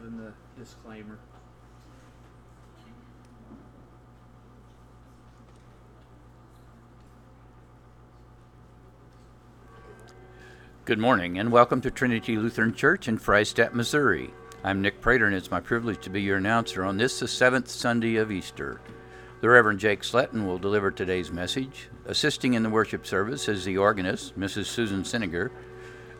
given the disclaimer. Good morning, and welcome to Trinity Lutheran Church in Freistatt, Missouri. I'm Nick Prater, and it's my privilege to be your announcer on this, the seventh Sunday of Easter. The Reverend Jake Sletton will deliver today's message. Assisting in the worship service is the organist, Mrs. Susan Siniger.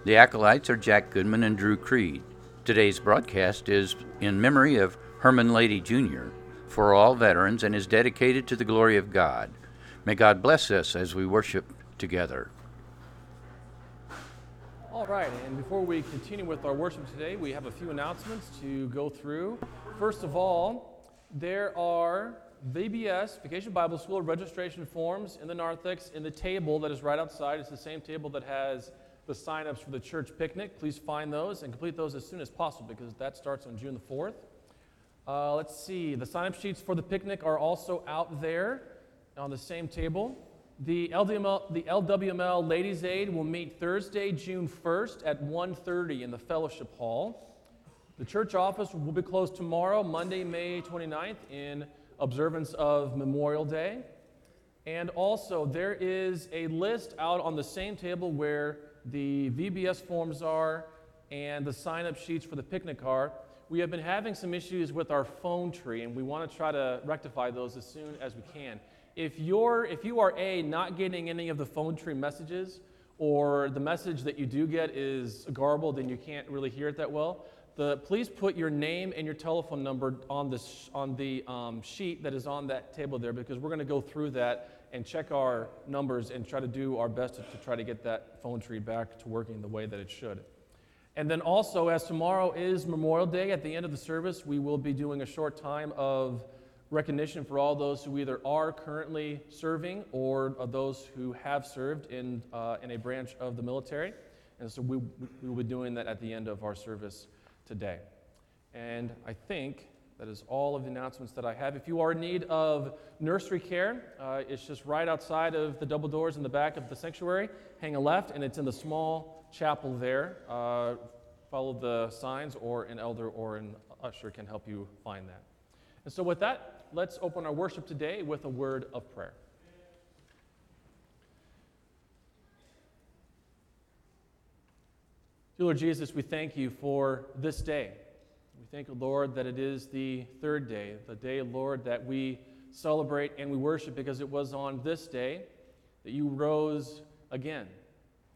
The acolytes are Jack Goodman and Drew Creed. Today's broadcast is in memory of Herman Lady Jr. for all veterans and is dedicated to the glory of God. May God bless us as we worship together. All right, and before we continue with our worship today, we have a few announcements to go through. First of all, there are VBS, Vacation Bible School, registration forms in the narthex in the table that is right outside. It's the same table that has the sign-ups for the church picnic. Please find those and complete those as soon as possible because that starts on June the 4th. Uh, let's see, the sign-up sheets for the picnic are also out there on the same table. The, LDML, the LWML Ladies Aid will meet Thursday, June 1st at 1.30 in the Fellowship Hall. The church office will be closed tomorrow, Monday, May 29th, in observance of Memorial Day. And also, there is a list out on the same table where the VBS forms are and the sign up sheets for the picnic are. We have been having some issues with our phone tree, and we want to try to rectify those as soon as we can if you're if you are a not getting any of the phone tree messages or the message that you do get is garbled and you can't really hear it that well the, please put your name and your telephone number on, this, on the um, sheet that is on that table there because we're going to go through that and check our numbers and try to do our best to, to try to get that phone tree back to working the way that it should. And then also, as tomorrow is Memorial Day, at the end of the service, we will be doing a short time of recognition for all those who either are currently serving or those who have served in, uh, in a branch of the military. And so we, we will be doing that at the end of our service today. And I think that is all of the announcements that I have. If you are in need of nursery care, uh, it's just right outside of the double doors in the back of the sanctuary. Hang a left, and it's in the small chapel there. Uh, follow the signs, or an elder or an usher can help you find that. And so, with that, let's open our worship today with a word of prayer. Dear Lord Jesus, we thank you for this day. Thank you, Lord, that it is the third day, the day, Lord, that we celebrate and we worship because it was on this day that you rose again.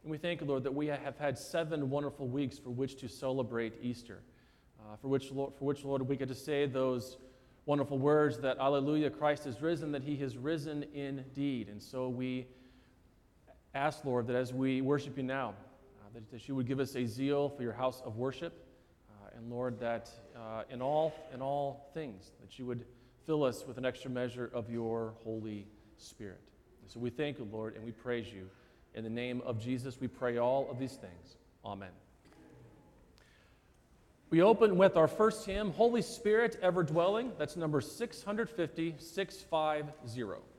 And we thank you, Lord, that we have had seven wonderful weeks for which to celebrate Easter, uh, for, which, for which, Lord, we get to say those wonderful words that, Alleluia, Christ is risen, that he has risen indeed. And so we ask, Lord, that as we worship you now, uh, that, that, you would give us a zeal for your house of worship. And Lord, that uh, in, all, in all things, that you would fill us with an extra measure of your Holy Spirit. And so we thank you, Lord, and we praise you. In the name of Jesus, we pray all of these things. Amen. We open with our first hymn, Holy Spirit Ever Dwelling. That's number 650, 650.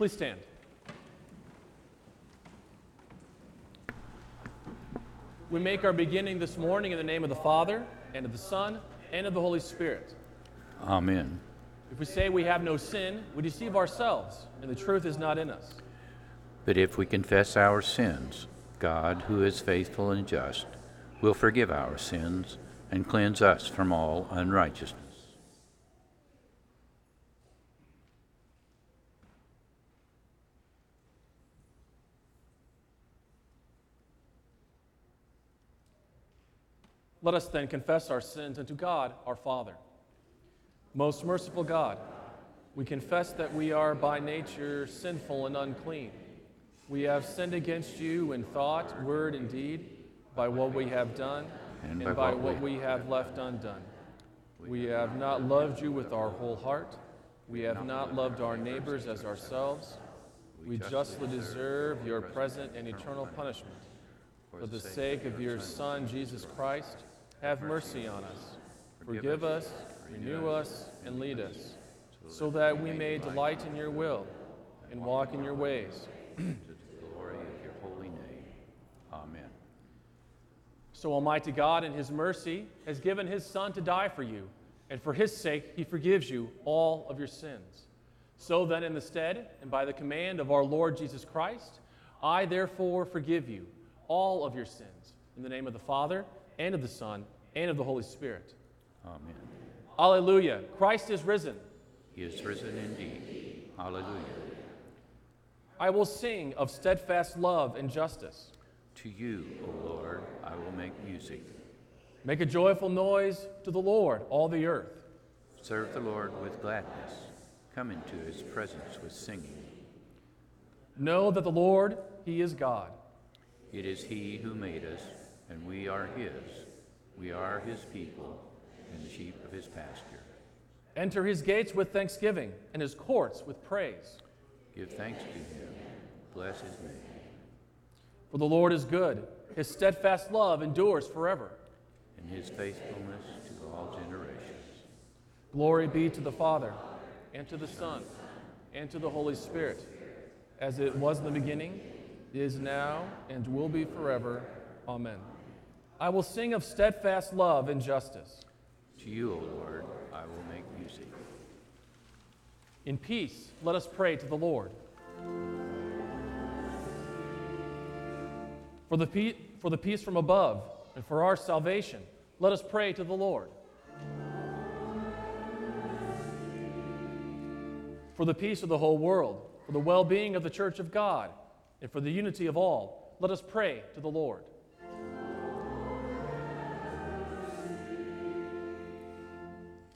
Please stand. We make our beginning this morning in the name of the Father, and of the Son, and of the Holy Spirit. Amen. If we say we have no sin, we deceive ourselves, and the truth is not in us. But if we confess our sins, God, who is faithful and just, will forgive our sins and cleanse us from all unrighteousness. Let us then confess our sins unto God, our Father. Most merciful God, we confess that we are by nature sinful and unclean. We have sinned against you in thought, word, and deed, by what we have done And and, by by, what we have left undone. We have not loved you with our whole heart. We have not loved our neighbors as ourselves. We justly deserve your present and eternal punishment. For the sake of your Son, Jesus Christ, have mercy on us. Forgive us, renew us, and lead us, so that we may delight in your will and walk in your ways. To the glory of your holy name. Amen. So Almighty God, in his mercy, has given his Son to die for you, and for his sake, he forgives you all of your sins. So then, in the stead and by the command of our Lord Jesus Christ, I therefore forgive you all of your sins, in the name of the Father, and of the Son, and of the Holy Spirit. Amen. Alleluia. Christ is risen. He is risen indeed. Hallelujah. I will sing of steadfast love and justice. To you, O Lord, I will make music. Make a joyful noise to the Lord, all the earth. Serve the Lord with gladness. Come into his presence with singing. Know that the Lord, he is God. It is he who made us, and we are his. We are his people and the sheep of his pasture. Enter his gates with thanksgiving and his courts with praise. Give thanks to him. Bless his name. For the Lord is good, his steadfast love endures forever. and his faithfulness to all generations. Glory be to the Father, and to the Son, and to the Holy Spirit, as it was in the beginning, is now, and will be forever. Amen. I will sing of steadfast love and justice. To you, O Lord, I will make music. In peace, let us pray to the Lord. For the, pe- for the peace from above and for our salvation, let us pray to the Lord. For the peace of the whole world, for the well being of the church of God, and for the unity of all, let us pray to the Lord.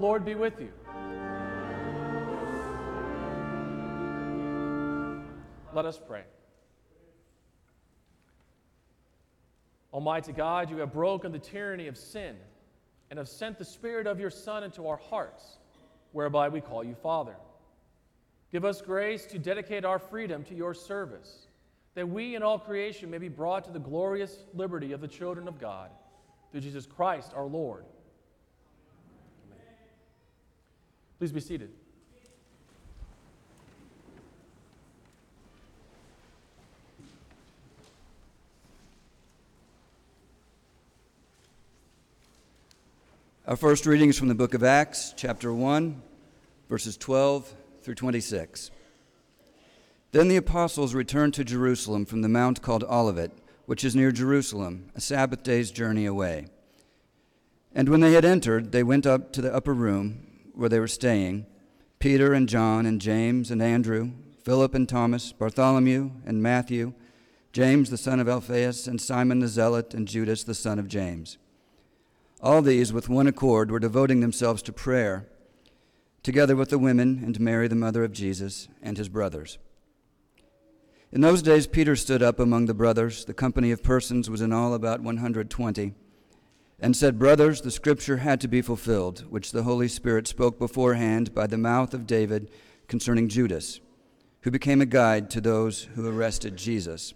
Lord be with you. Let us pray. Almighty God, you have broken the tyranny of sin and have sent the Spirit of your Son into our hearts, whereby we call you Father. Give us grace to dedicate our freedom to your service, that we and all creation may be brought to the glorious liberty of the children of God, through Jesus Christ our Lord. Amen. Please be seated. Our first reading is from the book of Acts, chapter 1, verses 12 through 26. Then the apostles returned to Jerusalem from the mount called Olivet, which is near Jerusalem, a Sabbath day's journey away. And when they had entered, they went up to the upper room where they were staying Peter and John and James and Andrew, Philip and Thomas, Bartholomew and Matthew, James the son of Alphaeus, and Simon the Zealot, and Judas the son of James. All these, with one accord, were devoting themselves to prayer, together with the women and Mary, the mother of Jesus, and his brothers. In those days, Peter stood up among the brothers. The company of persons was in all about 120, and said, Brothers, the scripture had to be fulfilled, which the Holy Spirit spoke beforehand by the mouth of David concerning Judas, who became a guide to those who arrested Jesus.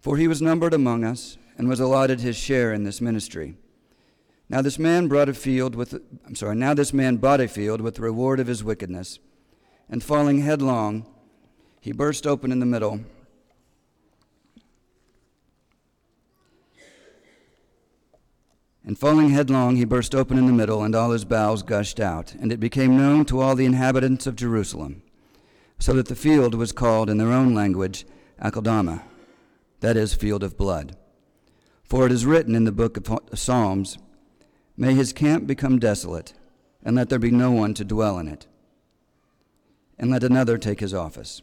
For he was numbered among us and was allotted his share in this ministry. Now this man brought a field with I'm sorry, now this man bought a field with the reward of his wickedness, and falling headlong, he burst open in the middle. And falling headlong, he burst open in the middle, and all his bowels gushed out. And it became known to all the inhabitants of Jerusalem, so that the field was called in their own language Akeldama, that is, field of blood. For it is written in the book of Psalms, May his camp become desolate, and let there be no one to dwell in it, and let another take his office.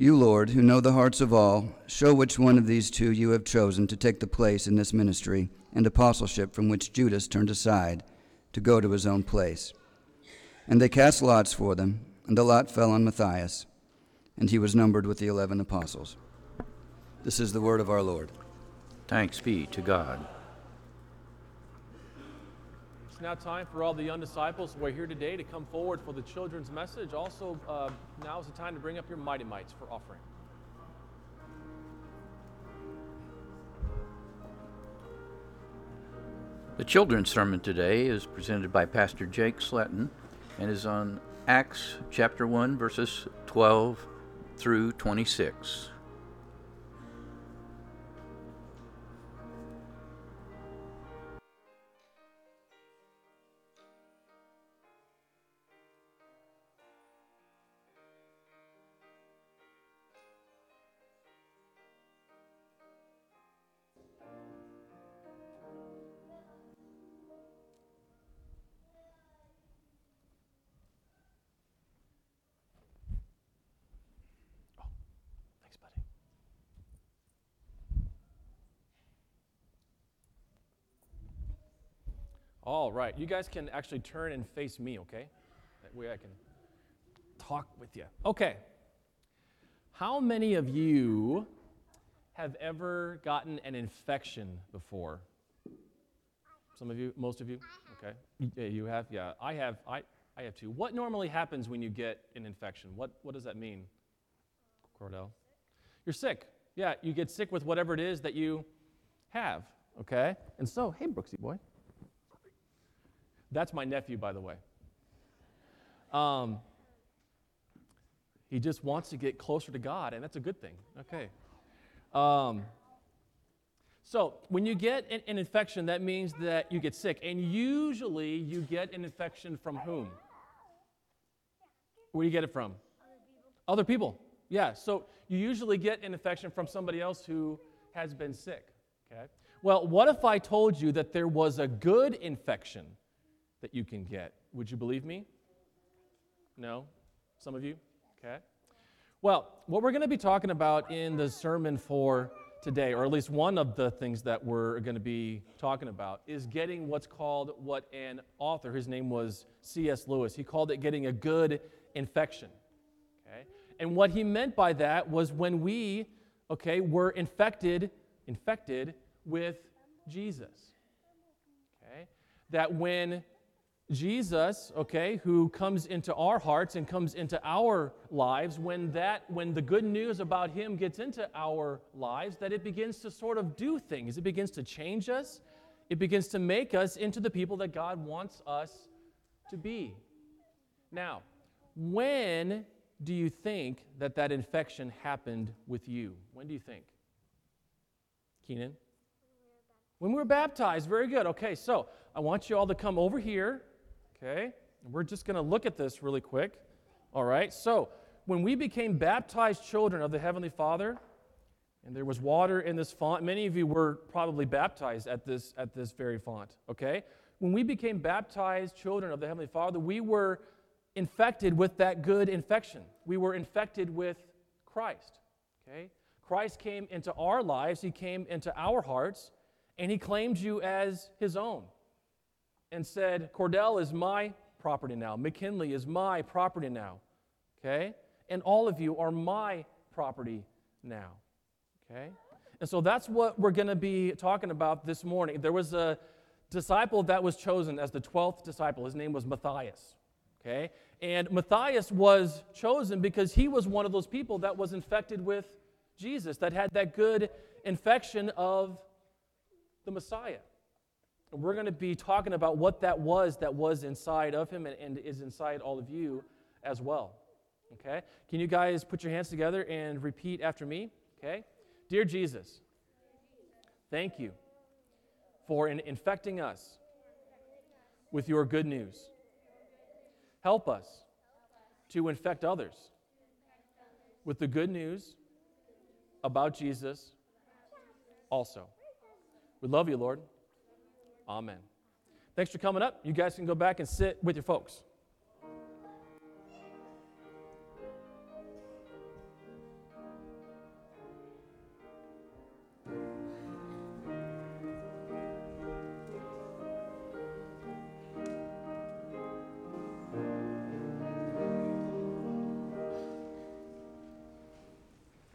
You, Lord, who know the hearts of all, show which one of these two you have chosen to take the place in this ministry and apostleship from which Judas turned aside to go to his own place. And they cast lots for them, and the lot fell on Matthias, and he was numbered with the eleven apostles. This is the word of our Lord. Thanks be to God now time for all the young disciples who are here today to come forward for the children's message. Also, uh, now is the time to bring up your mighty mites for offering. The children's sermon today is presented by Pastor Jake Sletton and is on Acts chapter 1, verses 12 through 26. All right. You guys can actually turn and face me, okay? That way I can talk with you. Okay. How many of you have ever gotten an infection before? Some of you, most of you? Okay. Yeah, you have? Yeah. I have. I, I have too. What normally happens when you get an infection? What, what does that mean, Cordell? You're sick. Yeah, you get sick with whatever it is that you have, okay? And so, hey, Brooksy boy. That's my nephew, by the way. Um, he just wants to get closer to God, and that's a good thing. Okay. Um, so, when you get an, an, infection, that means that you get sick. And usually, you get an infection from whom? Where do you get it from? Other people. Yeah. So you usually get an infection from somebody else who has been sick. Okay. Well, what if I told you that there was a good infection that you can get? Would you believe me? No? Some of you? Okay. Well, what we're going to be talking about in the sermon for today, or at least one of the things that we're going to be talking about, is getting what's called what an author, his name was C.S. Lewis, he called it getting a good infection. Okay? And what he meant by that was when we, okay, were infected, infected with Jesus. Okay? That when Jesus, okay, who comes into our hearts and comes into our lives, when that when the good news about him gets into our lives, that it begins to sort of do things. It begins to change us. It begins to make us into the people that God wants us to be. Now, when do you think that that infection happened with you? When do you think? Keenan? When we were baptized. Very good. Okay, so I want you all to come over here Okay? We're just going to look at this really quick. All right? So, when we became baptized children of the Heavenly Father, and there was water in this font, many of you were probably baptized at this, at this very font, okay? When we became baptized children of the Heavenly Father, we were infected with that good infection. We were infected with Christ, okay? Christ came into our lives, He came into our hearts, and He claimed you as His own and said, Cordell is my property now. McKinley is my property now. Okay? And all of you are my property now. Okay? And so that's what we're going to be talking about this morning. There was a disciple that was chosen as the 12th disciple. His name was Matthias. Okay? And Matthias was chosen because he was one of those people that was infected with Jesus, that had that good infection of the Messiah. We're going to be talking about what that was that was inside of him and, and is inside all of you as well. Okay? Can you guys put your hands together and repeat after me? Okay? Dear Jesus, thank you for in infecting us with your good news. Help us to infect others with the good news about Jesus also. We love you, Lord. Amen. Thanks for coming up. You guys can go back and sit with your folks.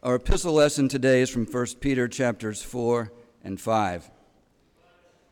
Our epistle lesson today is from 1 Peter chapters 4 and 5.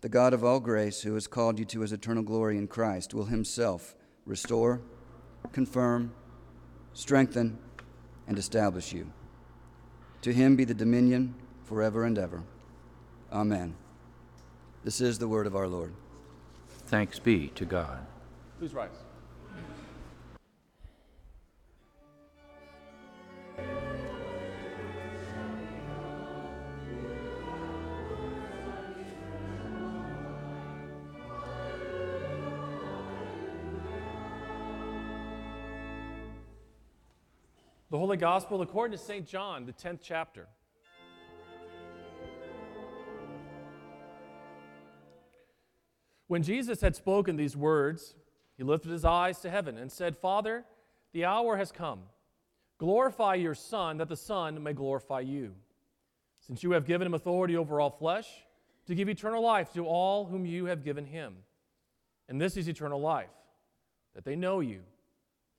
the God of all grace, who has called you to his eternal glory in Christ, will himself restore, confirm, strengthen, and establish you. To him be the dominion forever and ever. Amen. This is the word of our Lord. Thanks be to God. Please rise. The Holy Gospel according to St. John, the 10th chapter. When Jesus had spoken these words, he lifted his eyes to heaven and said, Father, the hour has come. Glorify your Son, that the Son may glorify you. Since you have given him authority over all flesh, to give eternal life to all whom you have given him. And this is eternal life, that they know you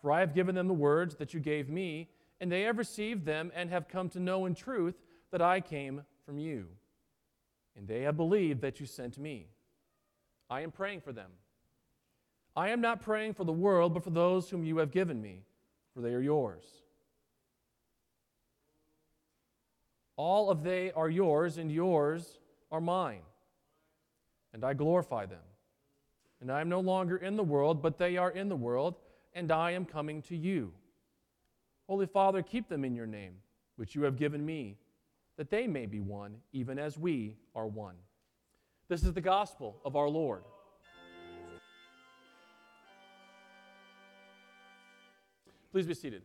For I have given them the words that you gave me, and they have received them and have come to know in truth that I came from you. And they have believed that you sent me. I am praying for them. I am not praying for the world, but for those whom you have given me, for they are yours. All of they are yours, and yours are mine. And I glorify them. And I am no longer in the world, but they are in the world and I am coming to you. Holy Father, keep them in your name, which you have given me, that they may be one, even as we are one. This is the gospel of our Lord. Please be seated.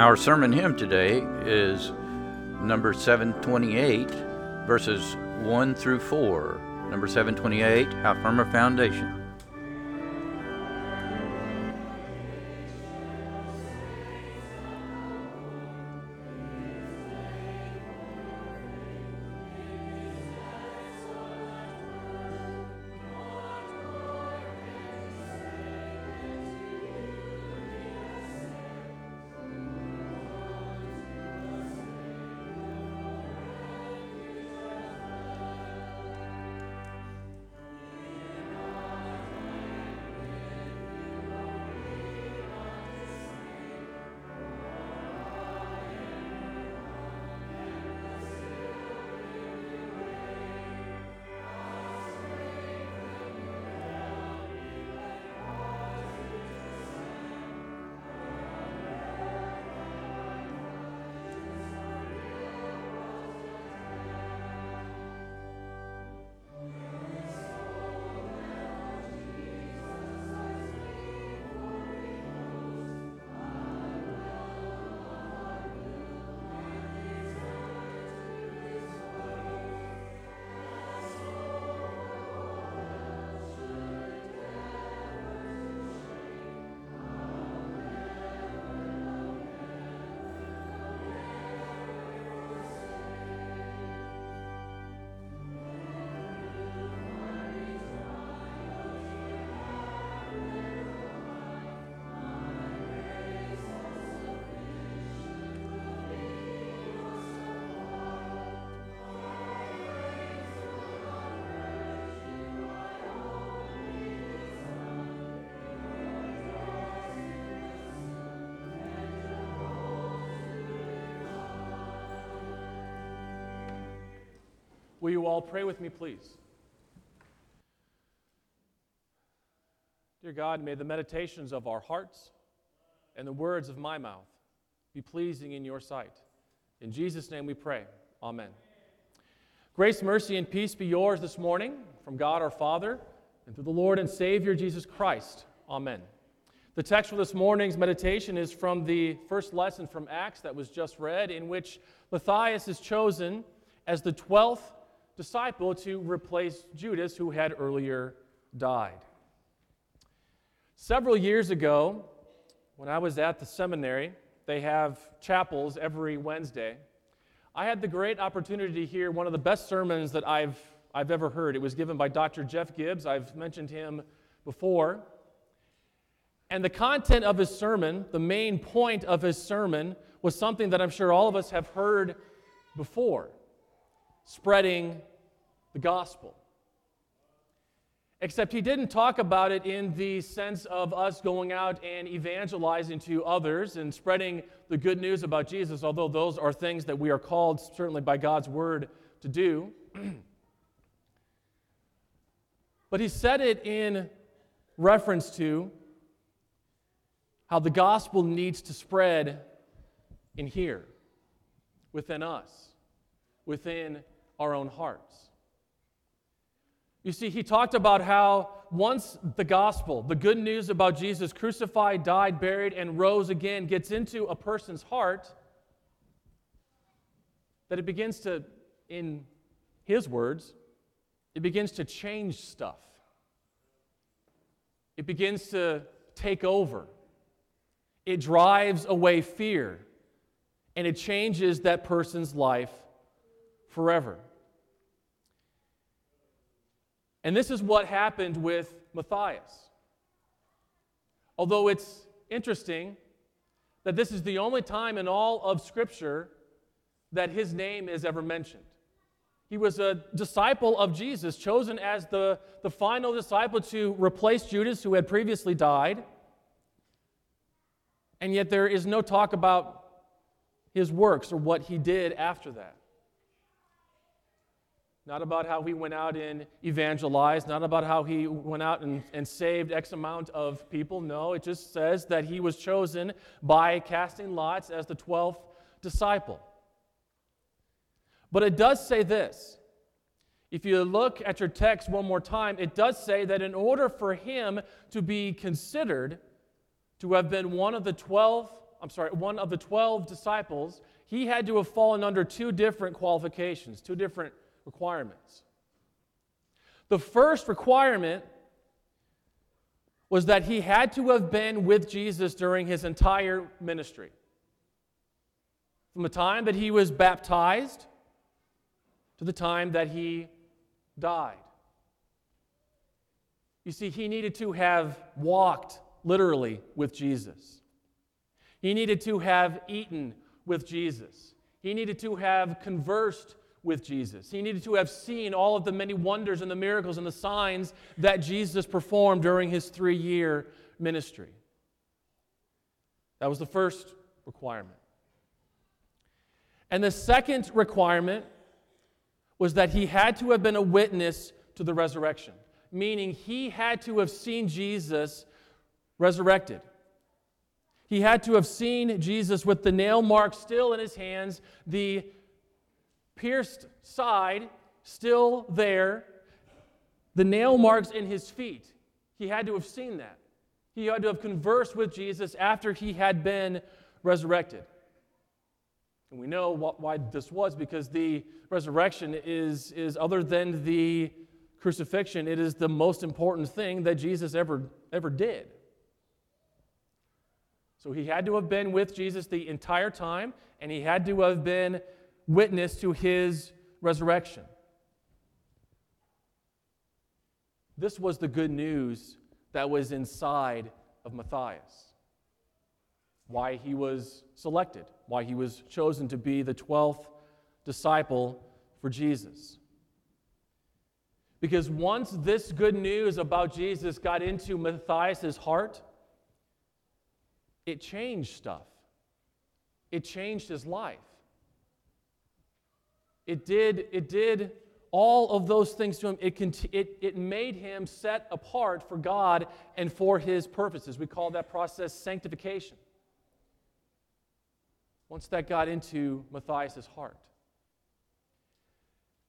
Our sermon hymn today is number 728, verses 1 through 4. Number 728, How Firm a Foundation. Will you all pray with me, please? Dear God, may the meditations of our hearts and the words of my mouth be pleasing in your sight. In Jesus' name we pray. Amen. Grace, mercy, and peace be yours this morning from God our Father and through the Lord and Savior Jesus Christ. Amen. The text for this morning's meditation is from the first lesson from Acts that was just read, in which Matthias is chosen as the 12th disciple to replace Judas, who had earlier died. Several years ago, when I was at the seminary, they have chapels every Wednesday. I had the great opportunity to hear one of the best sermons that I've, I've ever heard. It was given by Dr. Jeff Gibbs. I've mentioned him before. And the content of his sermon, the main point of his sermon, was something that I'm sure all of us have heard before spreading the gospel. Except he didn't talk about it in the sense of us going out and evangelizing to others and spreading the good news about Jesus, although those are things that we are called, certainly by God's word, to do. but he said it in reference to how the gospel needs to spread in here, within us, within our own hearts. You see, he talked about how once the gospel, the good news about Jesus crucified, died, buried, and rose again, gets into a person's heart, that it begins to, in his words, it begins to change stuff. It begins to take over. It drives away fear. And it changes that person's life forever. And this is what happened with Matthias. Although it's interesting that this is the only time in all of Scripture that his name is ever mentioned. He was a disciple of Jesus, chosen as the, the final disciple to replace Judas, who had previously died. And yet there is no talk about his works or what he did after that. Not about how he went out and evangelized, not about how he went out and, and saved X amount of people. No, it just says that he was chosen by casting lots as the 12th disciple. But it does say this. If you look at your text one more time, it does say that in order for him to be considered to have been one of the 12, I'm sorry, one of the 12 disciples, he had to have fallen under two different qualifications, two different requirements. The first requirement was that he had to have been with Jesus during his entire ministry. From the time that he was baptized to the time that he died. You see, he needed to have walked literally with Jesus. He needed to have eaten with Jesus. He needed to have conversed with Jesus. He needed to have seen all of the many wonders and the miracles and the signs that Jesus performed during his three year ministry. That was the first requirement. And the second requirement was that he had to have been a witness to the resurrection, meaning he had to have seen Jesus resurrected. He had to have seen Jesus with the nail mark still in his hands, the pierced side still there, the nail marks in his feet. He had to have seen that. He had to have conversed with Jesus after he had been resurrected. And we know what, why this was because the resurrection is, is, other than the crucifixion, it is the most important thing that Jesus ever, ever did. So he had to have been with Jesus the entire time, and he had to have been witness to his resurrection. This was the good news that was inside of Matthias. Why he was selected, why he was chosen to be the 12th disciple for Jesus. Because once this good news about Jesus got into Matthias' heart, it changed stuff. It changed his life. It did, it did all of those things to him. It, it, it made him set apart for God and for his purposes. We call that process sanctification. Once that got into Matthias' heart.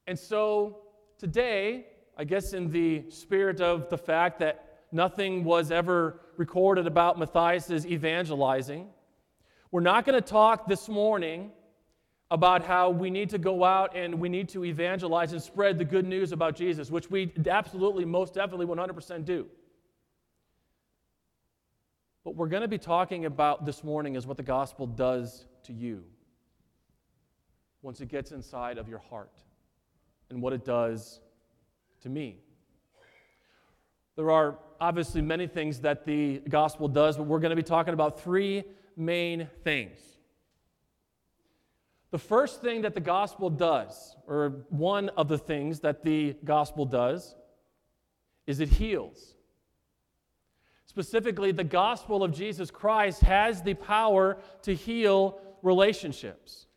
And so today, I guess in the spirit of the fact that nothing was ever recorded about Matthias' evangelizing, we're not going to talk this morning about how we need to go out and we need to evangelize and spread the good news about Jesus, which we absolutely, most definitely, 100% do. What we're going to be talking about this morning is what the gospel does to you once it gets inside of your heart and what it does to me. There are obviously many things that the gospel does, but we're going to be talking about three main things. The first thing that the gospel does, or one of the things that the gospel does, is it heals. Specifically, the gospel of Jesus Christ has the power to heal relationships.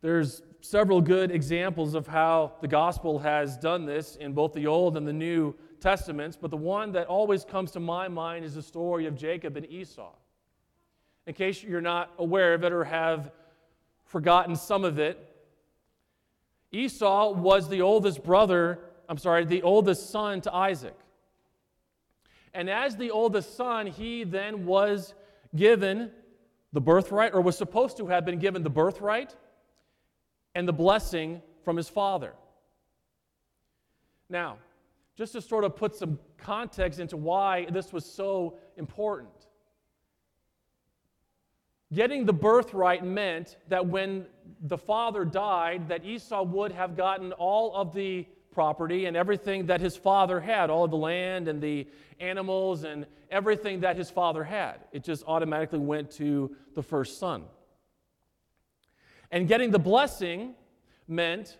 There's several good examples of how the gospel has done this in both the Old and the New Testaments, but the one that always comes to my mind is the story of Jacob and Esau. In case you're not aware of it or have forgotten some of it, Esau was the oldest brother, I'm sorry, the oldest son to Isaac. And as the oldest son, he then was given the birthright, or was supposed to have been given the birthright and the blessing from his father. Now, just to sort of put some context into why this was so important. Getting the birthright meant that when the father died, that Esau would have gotten all of the property and everything that his father had, all of the land and the animals and everything that his father had. It just automatically went to the first son. And getting the blessing meant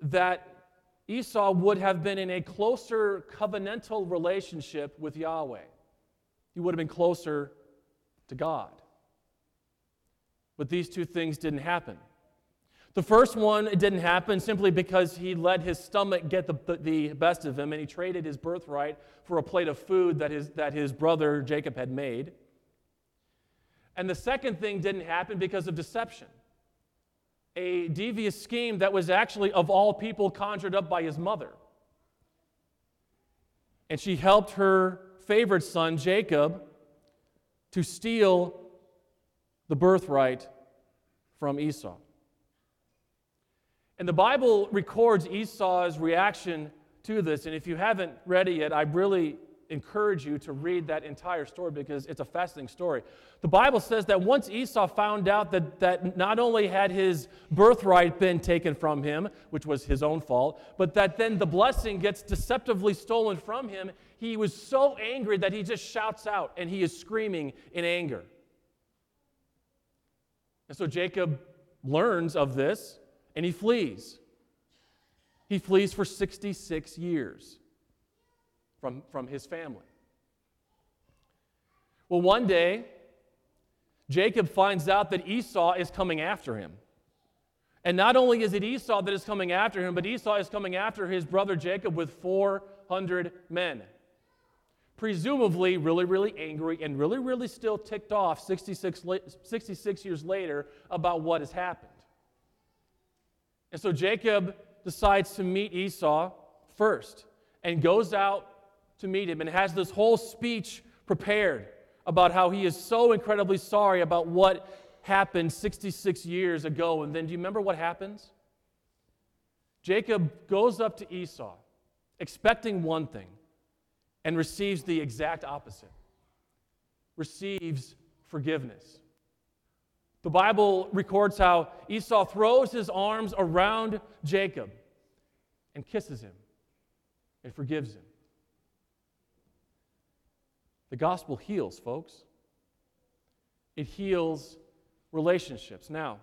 that Esau would have been in a closer covenantal relationship with Yahweh. He would have been closer to God. But these two things didn't happen. The first one, it didn't happen simply because he let his stomach get the, the best of him and he traded his birthright for a plate of food that his, that his brother Jacob had made. And the second thing didn't happen because of deception. A devious scheme that was actually, of all people, conjured up by his mother. And she helped her favorite son, Jacob, to steal the birthright from Esau. And the Bible records Esau's reaction to this. And if you haven't read it yet, I really encourage you to read that entire story because it's a fascinating story. The Bible says that once Esau found out that, that not only had his birthright been taken from him, which was his own fault, but that then the blessing gets deceptively stolen from him, he was so angry that he just shouts out and he is screaming in anger. And so Jacob learns of this and he flees. He flees for 66 years from, from his family. Well, one day, Jacob finds out that Esau is coming after him. And not only is it Esau that is coming after him, but Esau is coming after his brother Jacob with 400 men. Presumably, really, really angry and really, really still ticked off 66, 66 years later about what has happened. And so Jacob decides to meet Esau first and goes out to meet him and has this whole speech prepared about how he is so incredibly sorry about what happened 66 years ago. And then do you remember what happens? Jacob goes up to Esau expecting one thing and receives the exact opposite receives forgiveness. The Bible records how Esau throws his arms around Jacob and kisses him and forgives him. The gospel heals, folks. It heals relationships. Now,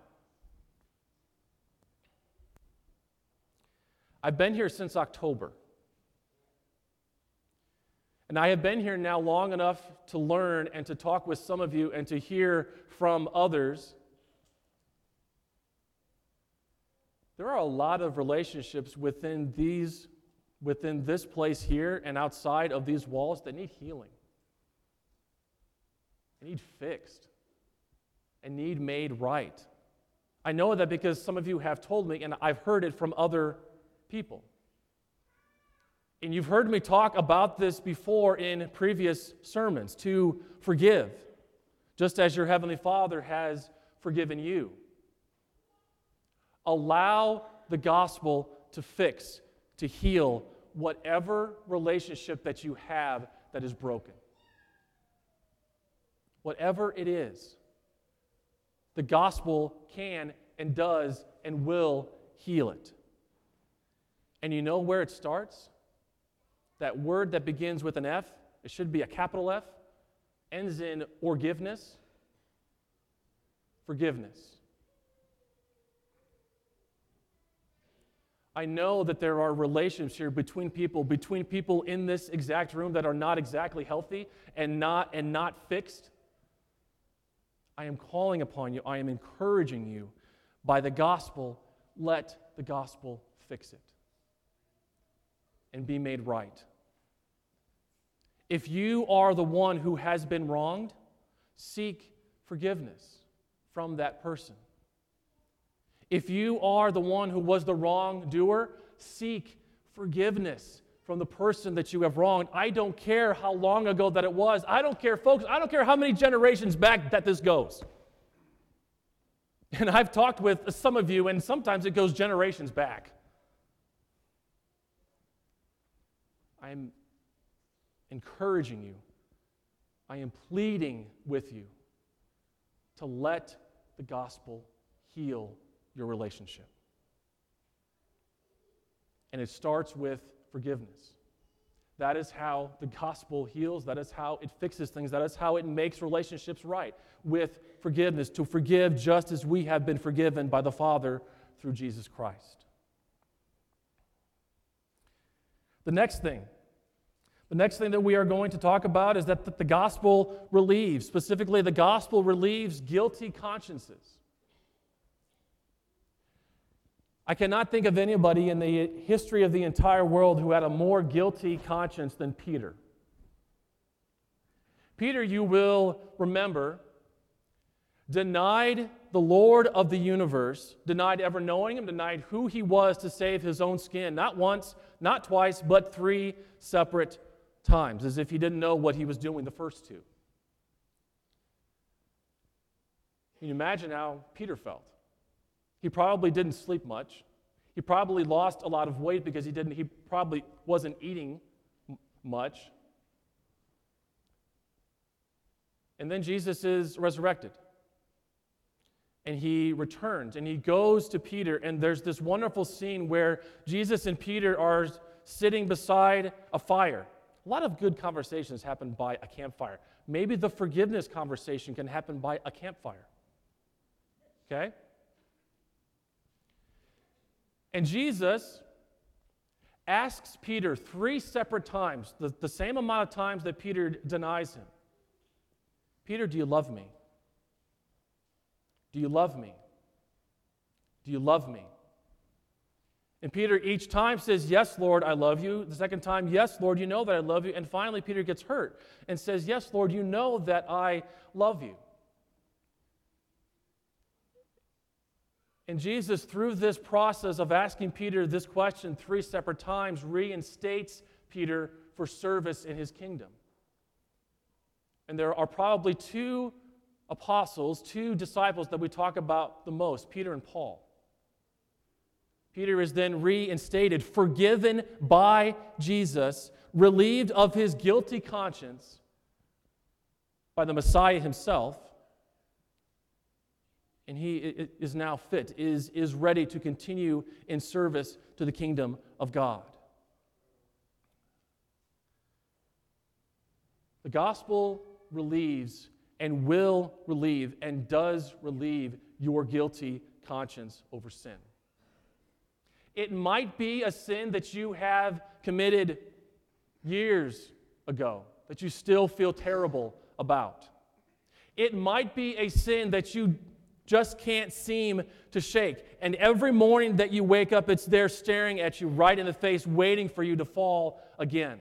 I've been here since October. And I have been here now long enough to learn and to talk with some of you and to hear from others. There are a lot of relationships within these within this place here and outside of these walls that need healing. They need fixed and need made right. I know that because some of you have told me and I've heard it from other people. And you've heard me talk about this before in previous sermons to forgive, just as your Heavenly Father has forgiven you. Allow the gospel to fix, to heal whatever relationship that you have that is broken. Whatever it is, the gospel can and does and will heal it. And you know where it starts? That word that begins with an F, it should be a capital F, ends in forgiveness. Forgiveness. I know that there are relationships here between people, between people in this exact room that are not exactly healthy and not and not fixed. I am calling upon you, I am encouraging you by the gospel, let the gospel fix it and be made right. If you are the one who has been wronged, seek forgiveness from that person. If you are the one who was the wrongdoer, seek forgiveness from the person that you have wronged. I don't care how long ago that it was. I don't care, folks, I don't care how many generations back that this goes. And I've talked with some of you, and sometimes it goes generations back. I'm encouraging you, I am pleading with you to let the gospel heal your relationship. And it starts with forgiveness. That is how the gospel heals. That is how it fixes things. That is how it makes relationships right with forgiveness, to forgive just as we have been forgiven by the Father through Jesus Christ. The next thing, the next thing that we are going to talk about is that the gospel relieves, specifically, the gospel relieves guilty consciences. I cannot think of anybody in the history of the entire world who had a more guilty conscience than Peter. Peter, you will remember, denied the Lord of the universe, denied ever knowing him, denied who he was to save his own skin, not once, not twice, but three separate times, as if he didn't know what he was doing the first two. Can you imagine how Peter felt? He probably didn't sleep much. He probably lost a lot of weight because he didn't he probably wasn't eating much. And then Jesus is resurrected. And he returns and he goes to Peter and there's this wonderful scene where Jesus and Peter are sitting beside a fire. A lot of good conversations happen by a campfire. Maybe the forgiveness conversation can happen by a campfire. Okay? And Jesus asks Peter three separate times, the, the same amount of times that Peter denies him Peter, do you love me? Do you love me? Do you love me? And Peter each time says, Yes, Lord, I love you. The second time, Yes, Lord, you know that I love you. And finally, Peter gets hurt and says, Yes, Lord, you know that I love you. And Jesus, through this process of asking Peter this question three separate times, reinstates Peter for service in his kingdom. And there are probably two apostles, two disciples that we talk about the most Peter and Paul. Peter is then reinstated, forgiven by Jesus, relieved of his guilty conscience by the Messiah himself and he is now fit, is, is ready to continue in service to the kingdom of God. The gospel relieves and will relieve and does relieve your guilty conscience over sin. It might be a sin that you have committed years ago that you still feel terrible about. It might be a sin that you just can't seem to shake. And every morning that you wake up, it's there staring at you right in the face, waiting for you to fall again.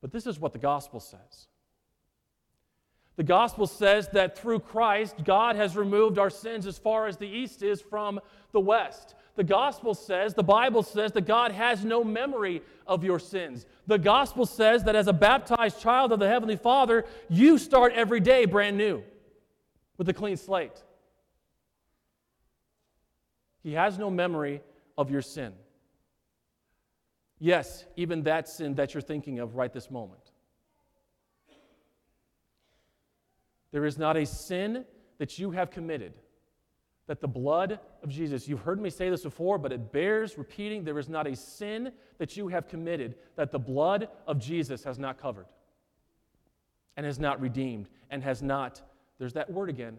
But this is what the gospel says. The gospel says that through Christ, God has removed our sins as far as the east is from the west. The gospel says, the Bible says that God has no memory of your sins. The gospel says that as a baptized child of the Heavenly Father, you start every day brand new with a clean slate. He has no memory of your sin. Yes, even that sin that you're thinking of right this moment. There is not a sin that you have committed that the blood of Jesus, you've heard me say this before, but it bears repeating there is not a sin that you have committed that the blood of Jesus has not covered and has not redeemed and has not, there's that word again,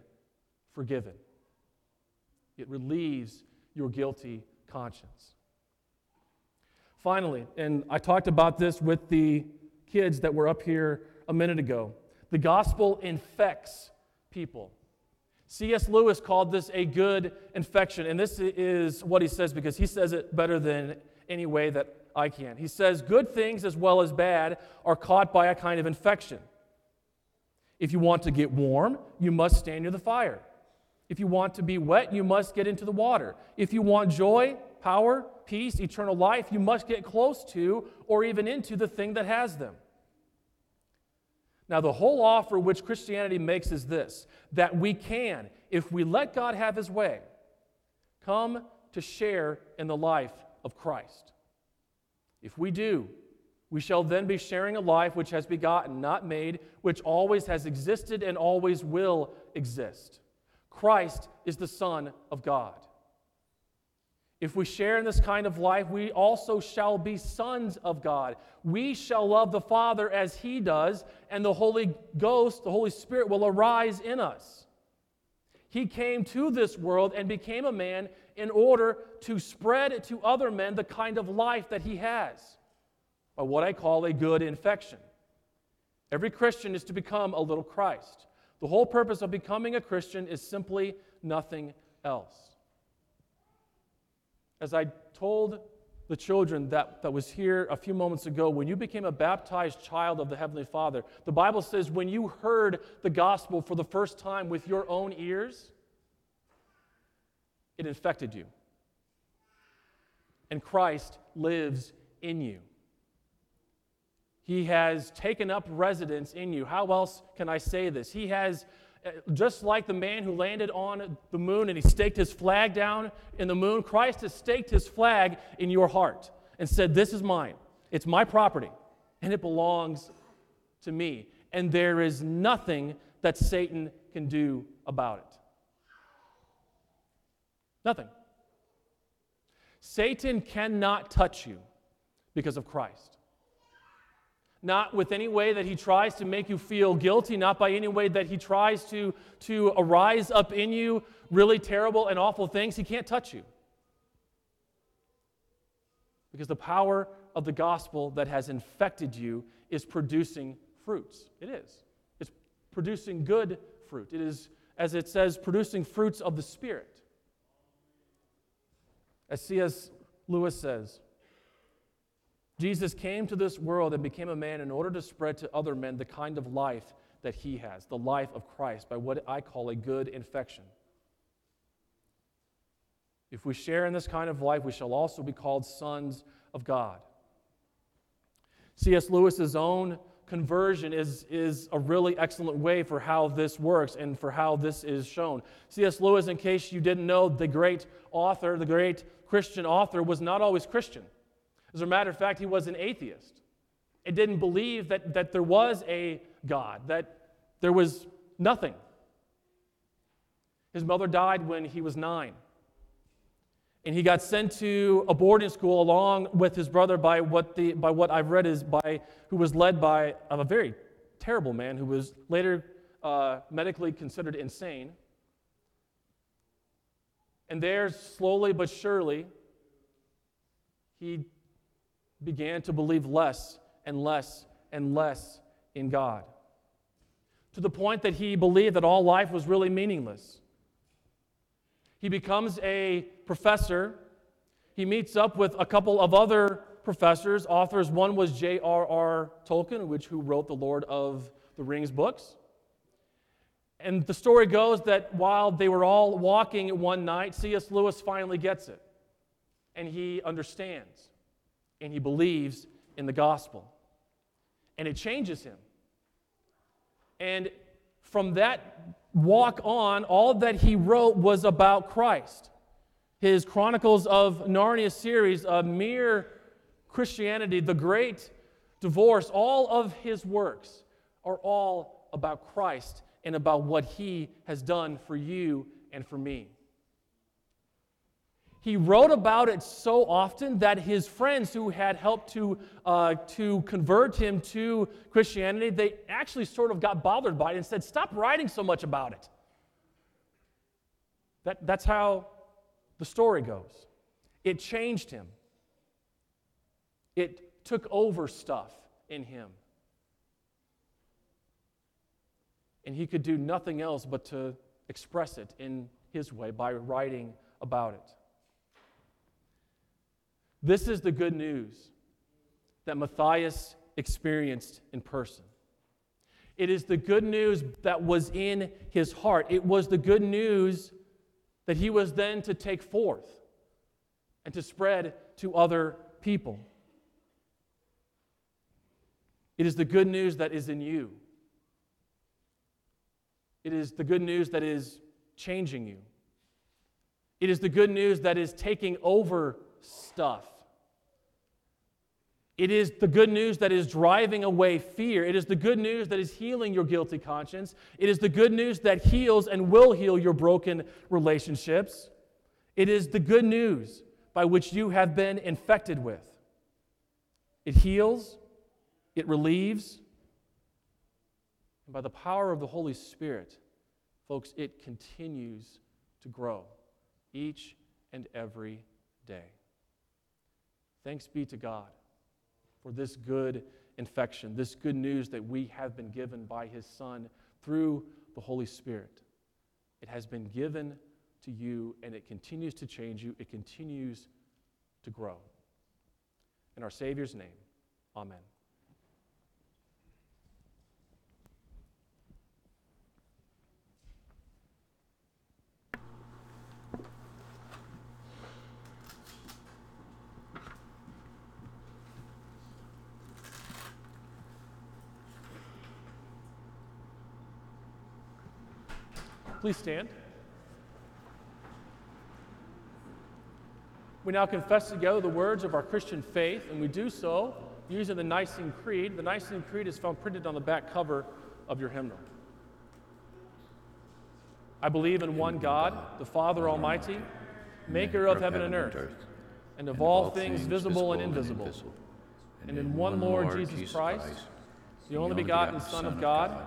forgiven. It relieves your guilty conscience. Finally, and I talked about this with the kids that were up here a minute ago, the gospel infects people. C.S. Lewis called this a good infection, and this is what he says because he says it better than any way that I can. He says, Good things as well as bad are caught by a kind of infection. If you want to get warm, you must stand near the fire. If you want to be wet, you must get into the water. If you want joy, power, peace, eternal life, you must get close to or even into the thing that has them. Now, the whole offer which Christianity makes is this that we can, if we let God have his way, come to share in the life of Christ. If we do, we shall then be sharing a life which has begotten, not made, which always has existed and always will exist. Christ is the Son of God. If we share in this kind of life, we also shall be sons of God. We shall love the Father as He does, and the Holy Ghost, the Holy Spirit, will arise in us. He came to this world and became a man in order to spread to other men the kind of life that He has, by what I call a good infection. Every Christian is to become a little Christ. The whole purpose of becoming a Christian is simply nothing else. As I told the children that, that was here a few moments ago, when you became a baptized child of the Heavenly Father, the Bible says when you heard the gospel for the first time with your own ears, it infected you. And Christ lives in you. He has taken up residence in you. How else can I say this? He has just like the man who landed on the moon and he staked his flag down in the moon, Christ has staked his flag in your heart and said, This is mine. It's my property, and it belongs to me. And there is nothing that Satan can do about it. Nothing. Satan cannot touch you because of Christ not with any way that he tries to make you feel guilty, not by any way that he tries to, to arise up in you really terrible and awful things. He can't touch you. Because the power of the gospel that has infected you is producing fruits. It is. It's producing good fruit. It is, as it says, producing fruits of the Spirit. As C.S. Lewis says, Jesus came to this world and became a man in order to spread to other men the kind of life that he has, the life of Christ, by what I call a good infection. If we share in this kind of life, we shall also be called sons of God. C.S. Lewis's own conversion is, is a really excellent way for how this works and for how this is shown. C.S. Lewis, in case you didn't know, the great author, the great Christian author, was not always Christian. As a matter of fact, he was an atheist. He didn't believe that, that there was a God, that there was nothing. His mother died when he was nine. And he got sent to a boarding school along with his brother by what, the, by what I've read is by, who was led by a very terrible man who was later uh, medically considered insane. And there, slowly but surely, he began to believe less and less and less in God. To the point that he believed that all life was really meaningless. He becomes a professor. He meets up with a couple of other professors, authors. One was J.R.R. Tolkien, which who wrote the Lord of the Rings books. And the story goes that while they were all walking one night, C.S. Lewis finally gets it. And he understands and he believes in the gospel. And it changes him. And from that walk on, all that he wrote was about Christ. His Chronicles of Narnia series, a mere Christianity, the great divorce, all of his works are all about Christ and about what he has done for you and for me. He wrote about it so often that his friends who had helped to, uh, to convert him to Christianity, they actually sort of got bothered by it and said, Stop writing so much about it. That, that's how the story goes. It changed him, it took over stuff in him. And he could do nothing else but to express it in his way by writing about it. This is the good news that Matthias experienced in person. It is the good news that was in his heart. It was the good news that he was then to take forth and to spread to other people. It is the good news that is in you. It is the good news that is changing you. It is the good news that is taking over stuff. It is the good news that is driving away fear. It is the good news that is healing your guilty conscience. It is the good news that heals and will heal your broken relationships. It is the good news by which you have been infected with. It heals, it relieves, and by the power of the Holy Spirit, folks, it continues to grow each and every day. Thanks be to God for this good infection, this good news that we have been given by His Son through the Holy Spirit. It has been given to you and it continues to change you, it continues to grow. In our Savior's name, Amen. Please stand. We now confess together the words of our Christian faith, and we do so using the Nicene Creed. The Nicene Creed is found printed on the back cover of your hymnal. I believe in one God, the Father Almighty, maker of heaven and earth, and of all things visible and invisible, and in one Lord Jesus Christ, the only begotten Son of God,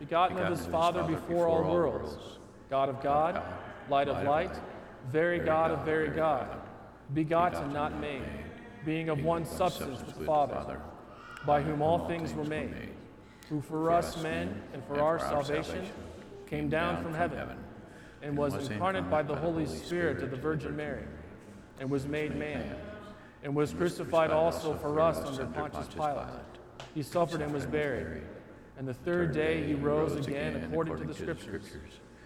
begotten of his Father before all worlds God of God, light of light, very God of very God, begotten, not made, being of one substance with the Father, by whom all things were made, who for us men and for our salvation came down from heaven, and was incarnate by the Holy Spirit of the Virgin Mary, and was made man, and was crucified also for us under Pontius Pilate. He suffered and was buried, and the third day he rose again according to the Scriptures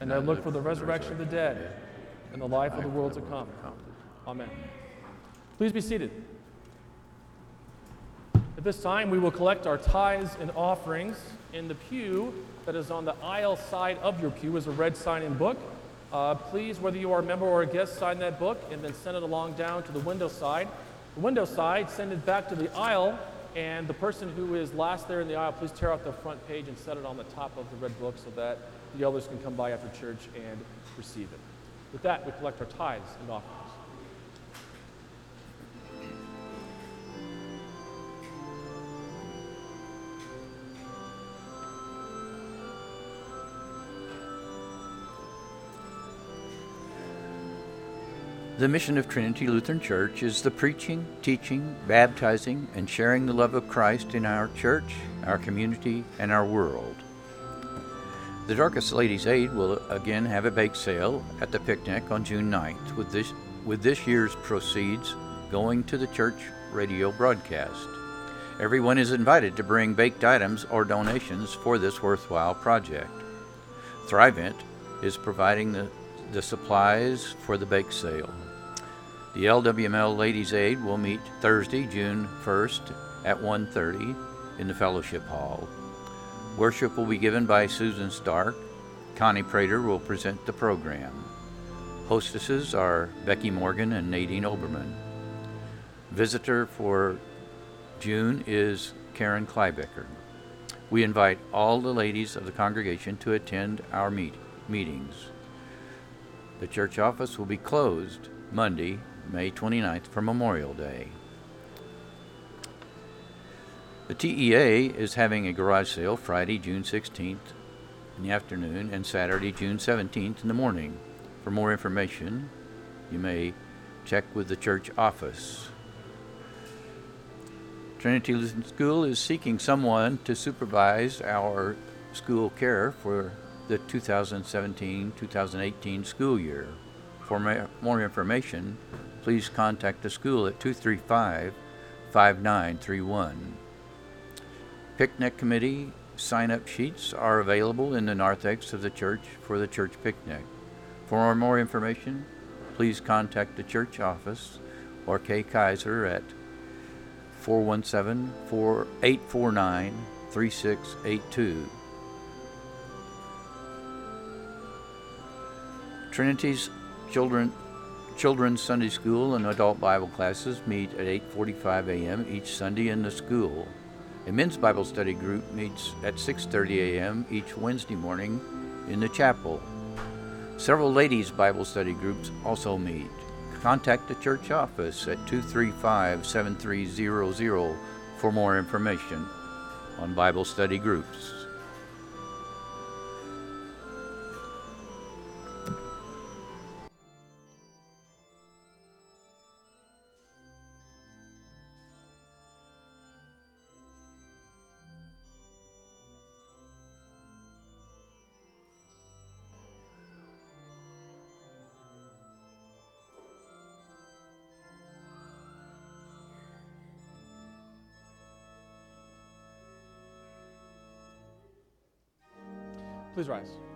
and I look for the resurrection of the dead and the life of the world to come. Amen. Please be seated. At this time, we will collect our tithes and offerings in the pew that is on the aisle side of your pew is a red sign-in book. Uh, please, whether you are a member or a guest, sign that book and then send it along down to the window side. The window side, send it back to the aisle, and the person who is last there in the aisle, please tear out the front page and set it on the top of the red book so that the elders can come by after church and receive it. With that, we collect our tithes and offerings. The mission of Trinity Lutheran Church is the preaching, teaching, baptizing, and sharing the love of Christ in our church, our community, and our world. The Dorcas Ladies Aid will again have a bake sale at the picnic on June 9th, with this, with this year's proceeds going to the church radio broadcast. Everyone is invited to bring baked items or donations for this worthwhile project. Thrivent is providing the, the supplies for the bake sale. The LWML Ladies Aid will meet Thursday, June 1st at 1:30 in the fellowship hall. Worship will be given by Susan Stark. Connie Prater will present the program. Hostesses are Becky Morgan and Nadine Oberman. Visitor for June is Karen Kleibecker. We invite all the ladies of the congregation to attend our meet- meetings. The church office will be closed Monday, May 29th for Memorial Day. The TEA is having a garage sale Friday, June 16th in the afternoon and Saturday, June 17th in the morning. For more information, you may check with the church office. Trinity Lutheran School is seeking someone to supervise our school care for the 2017 2018 school year. For more information, please contact the school at 235 5931. Picnic committee sign up sheets are available in the narthex of the church for the church picnic. For more information, please contact the church office or Kay Kaiser at 417 849 3682. Trinity's children children's Sunday school and adult Bible classes meet at 8:45 a.m. each Sunday in the school. A men's Bible study group meets at 6:30 a.m. each Wednesday morning in the chapel. Several ladies' Bible study groups also meet. Contact the church office at 235 7300 for more information on Bible study groups. Rise.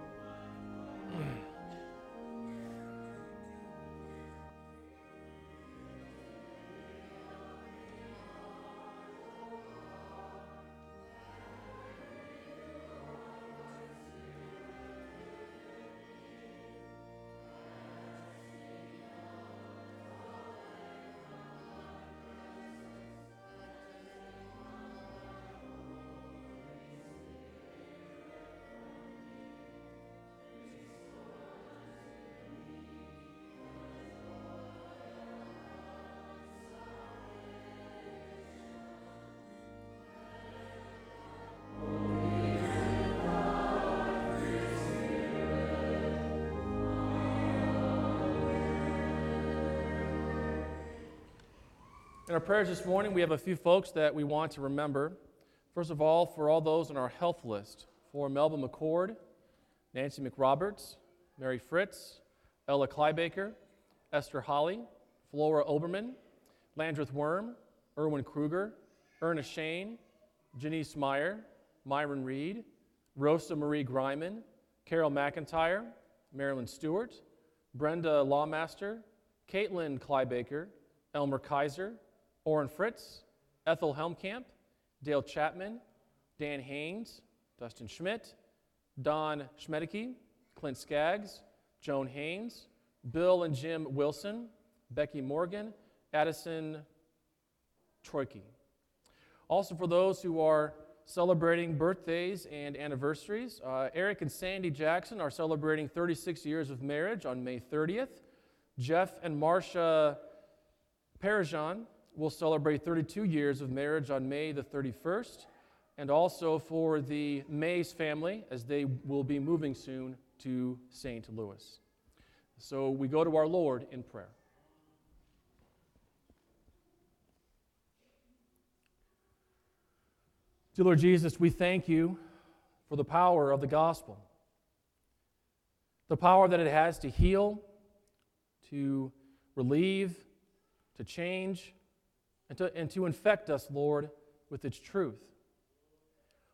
In our prayers this morning, we have a few folks that we want to remember. First of all, for all those on our health list, for Melba McCord, Nancy McRoberts, Mary Fritz, Ella Kleibaker, Esther Holly, Flora Oberman, Landreth Worm, Erwin Kruger, Ernest Shane, Janice Meyer, Myron Reed, Rosa Marie Griman, Carol McIntyre, Marilyn Stewart, Brenda Lawmaster, Caitlin Kleibaker, Elmer Kaiser, Orrin Fritz, Ethel Helmkamp, Dale Chapman, Dan Haynes, Dustin Schmidt, Don Schmedeke, Clint Skaggs, Joan Haynes, Bill and Jim Wilson, Becky Morgan, Addison Troike. Also, for those who are celebrating birthdays and anniversaries, uh, Eric and Sandy Jackson are celebrating 36 years of marriage on May 30th. Jeff and Marcia Parajan will celebrate 32 years of marriage on May the 31st, and also for the Mays family as they will be moving soon to St. Louis. So we go to our Lord in prayer. Dear Lord Jesus, we thank you for the power of the gospel, the power that it has to heal, to relieve, to change, and to, and to infect us, Lord, with its truth.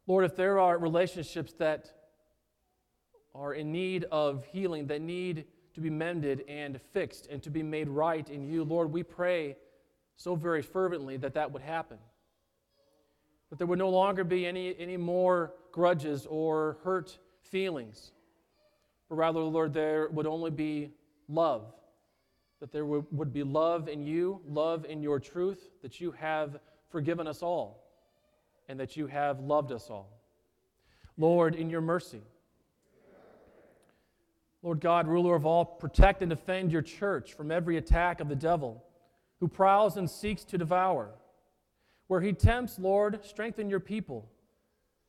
Lord, if there are relationships that are in need of healing, that need to be mended and fixed and to be made right in you. Lord, we pray so very fervently that that would happen. That there would no longer be any, any more grudges or hurt feelings, but rather, Lord, there would only be love. That there would, be love in you, love in your truth, that you have forgiven us all, and that you have loved us all. Lord, in your mercy, Lord God, ruler of all, protect and defend your church from every attack of the devil who prowls and seeks to devour. Where he tempts, Lord, strengthen your people.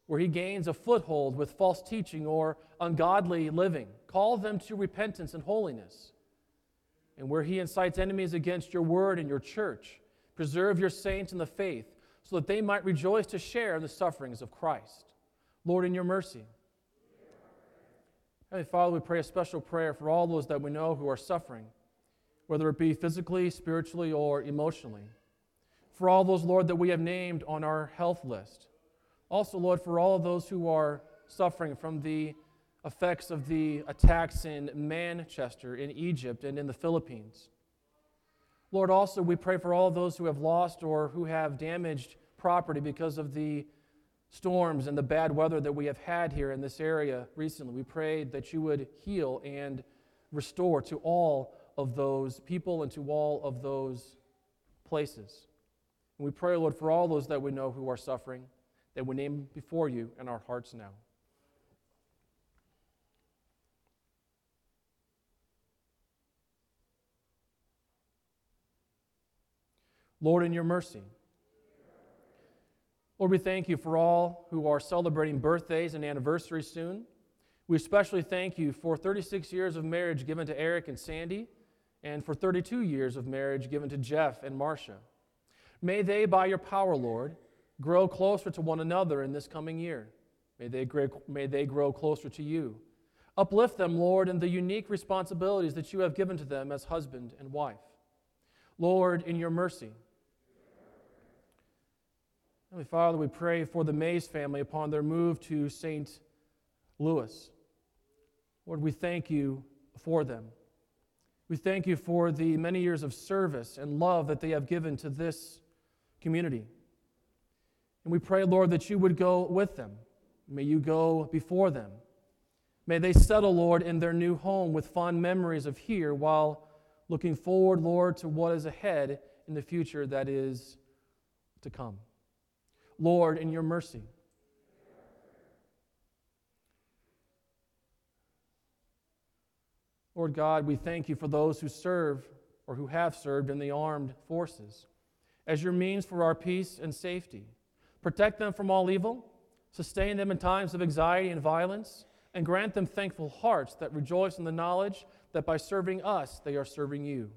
Where he gains a foothold with false teaching or ungodly living, call them to repentance and holiness. And where he incites enemies against your word and your church, preserve your saints in the faith so that they might rejoice to share in the sufferings of Christ. Lord, in your mercy. Heavenly Father, we pray a special prayer for all those that we know who are suffering, whether it be physically, spiritually, or emotionally. For all those, Lord, that we have named on our health list. Also, Lord, for all of those who are suffering from the effects of the attacks in Manchester, in Egypt, and in the Philippines. Lord, also we pray for all those who have lost or who have damaged property because of the storms and the bad weather that we have had here in this area recently. We pray that you would heal and restore to all of those people and to all of those places. And we pray, Lord, for all those that we know who are suffering, that we name before you in our hearts now. Lord, in your mercy, Lord, we thank you for all who are celebrating birthdays and anniversaries soon. We especially thank you for 36 years of marriage given to Eric and Sandy, and for 32 years of marriage given to Jeff and Marcia. May they, by your power, Lord, grow closer to one another in this coming year. May they, grow, may they grow closer to you. Uplift them, Lord, in the unique responsibilities that you have given to them as husband and wife. Lord, in your mercy, Heavenly Father, we pray for the Mays family upon their move to St. Louis. Lord, we thank you for them. We thank you for the many years of service and love that they have given to this community. And we pray, Lord, that you would go with them. May you go before them. May they settle, Lord, in their new home with fond memories of here while looking forward, Lord, to what is ahead in the future that is to come. Lord, in your mercy. Lord God, we thank you for those who serve or who have served in the armed forces as your means for our peace and safety. Protect them from all evil, sustain them in times of anxiety and violence, and grant them thankful hearts that rejoice in the knowledge that by serving us, they are serving you.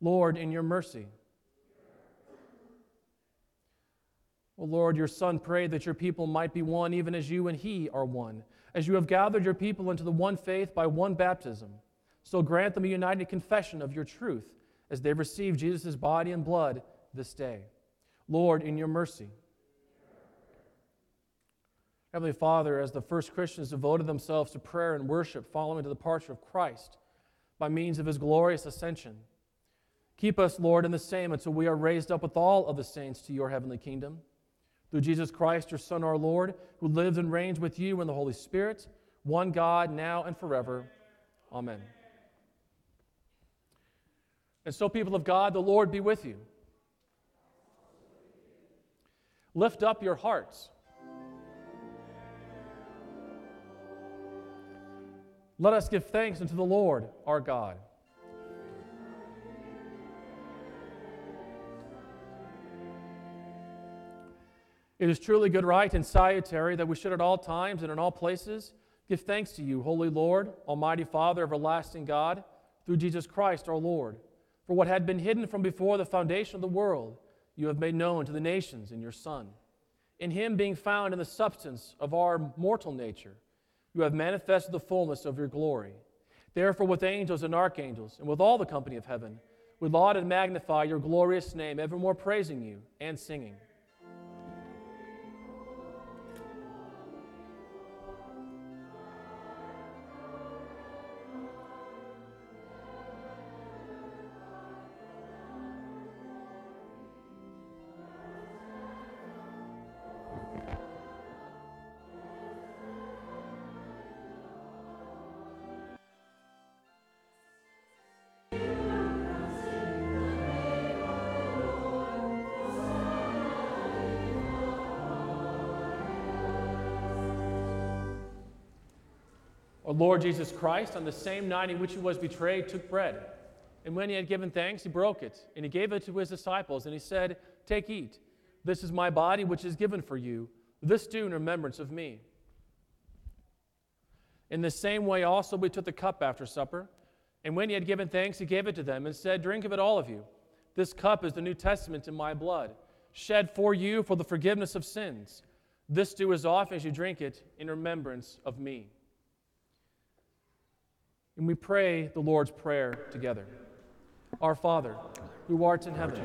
Lord, in your mercy. O Lord, your Son prayed that your people might be one, even as you and he are one. As you have gathered your people into the one faith by one baptism, so grant them a united confession of your truth as they receive Jesus' body and blood this day. Lord, in your mercy. Heavenly Father, as the first Christians devoted themselves to prayer and worship following the departure of Christ by means of his glorious ascension, keep us, Lord, in the same until we are raised up with all of the saints to your heavenly kingdom through Jesus Christ, your Son, our Lord, who lives and reigns with you in the Holy Spirit, one God, now and forever. Amen. And so, people of God, the Lord be with you. Lift up your hearts. Let us give thanks unto the Lord our God. It is truly good, right, and salutary that we should at all times and in all places give thanks to you, Holy Lord, Almighty Father, everlasting God, through Jesus Christ our Lord. For what had been hidden from before the foundation of the world, you have made known to the nations in your Son. In him being found in the substance of our mortal nature, you have manifested the fullness of your glory. Therefore, with angels and archangels, and with all the company of heaven, we laud and magnify your glorious name, evermore praising you and singing. Lord Jesus Christ, on the same night in which he was betrayed, took bread. And when he had given thanks, he broke it, and he gave it to his disciples, and he said, Take, eat. This is my body, which is given for you. This do in remembrance of me. In the same way, also, we took the cup after supper. And when he had given thanks, he gave it to them and said, Drink of it, all of you. This cup is the New Testament in my blood, shed for you for the forgiveness of sins. This do as often as you drink it in remembrance of me. And we pray the Lord's Prayer together. Our Father, who art in heaven,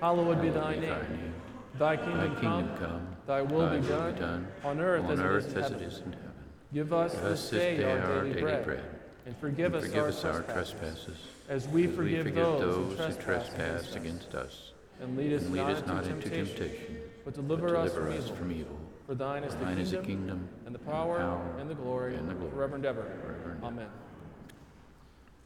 hallowed be thy name. Thy kingdom, come, thy will be done, on earth, as, it is in heaven. Give us this day our daily bread, and forgive us our trespasses, as we forgive those who trespass against us. And lead us not into temptation, but deliver us from evil. For thine is the kingdom, and the power, and the glory, forever and ever. Amen.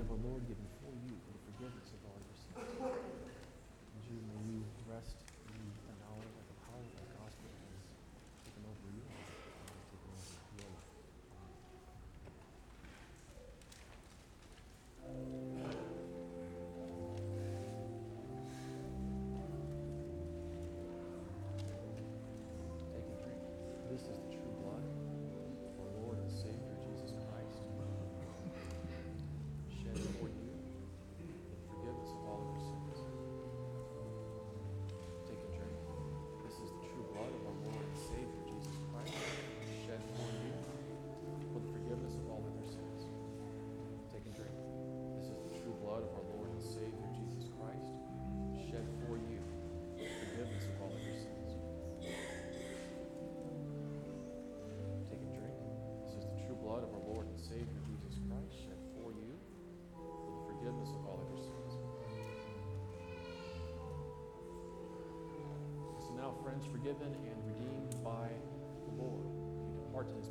Of Lord friends, forgiven and redeemed by the Lord, you depart to his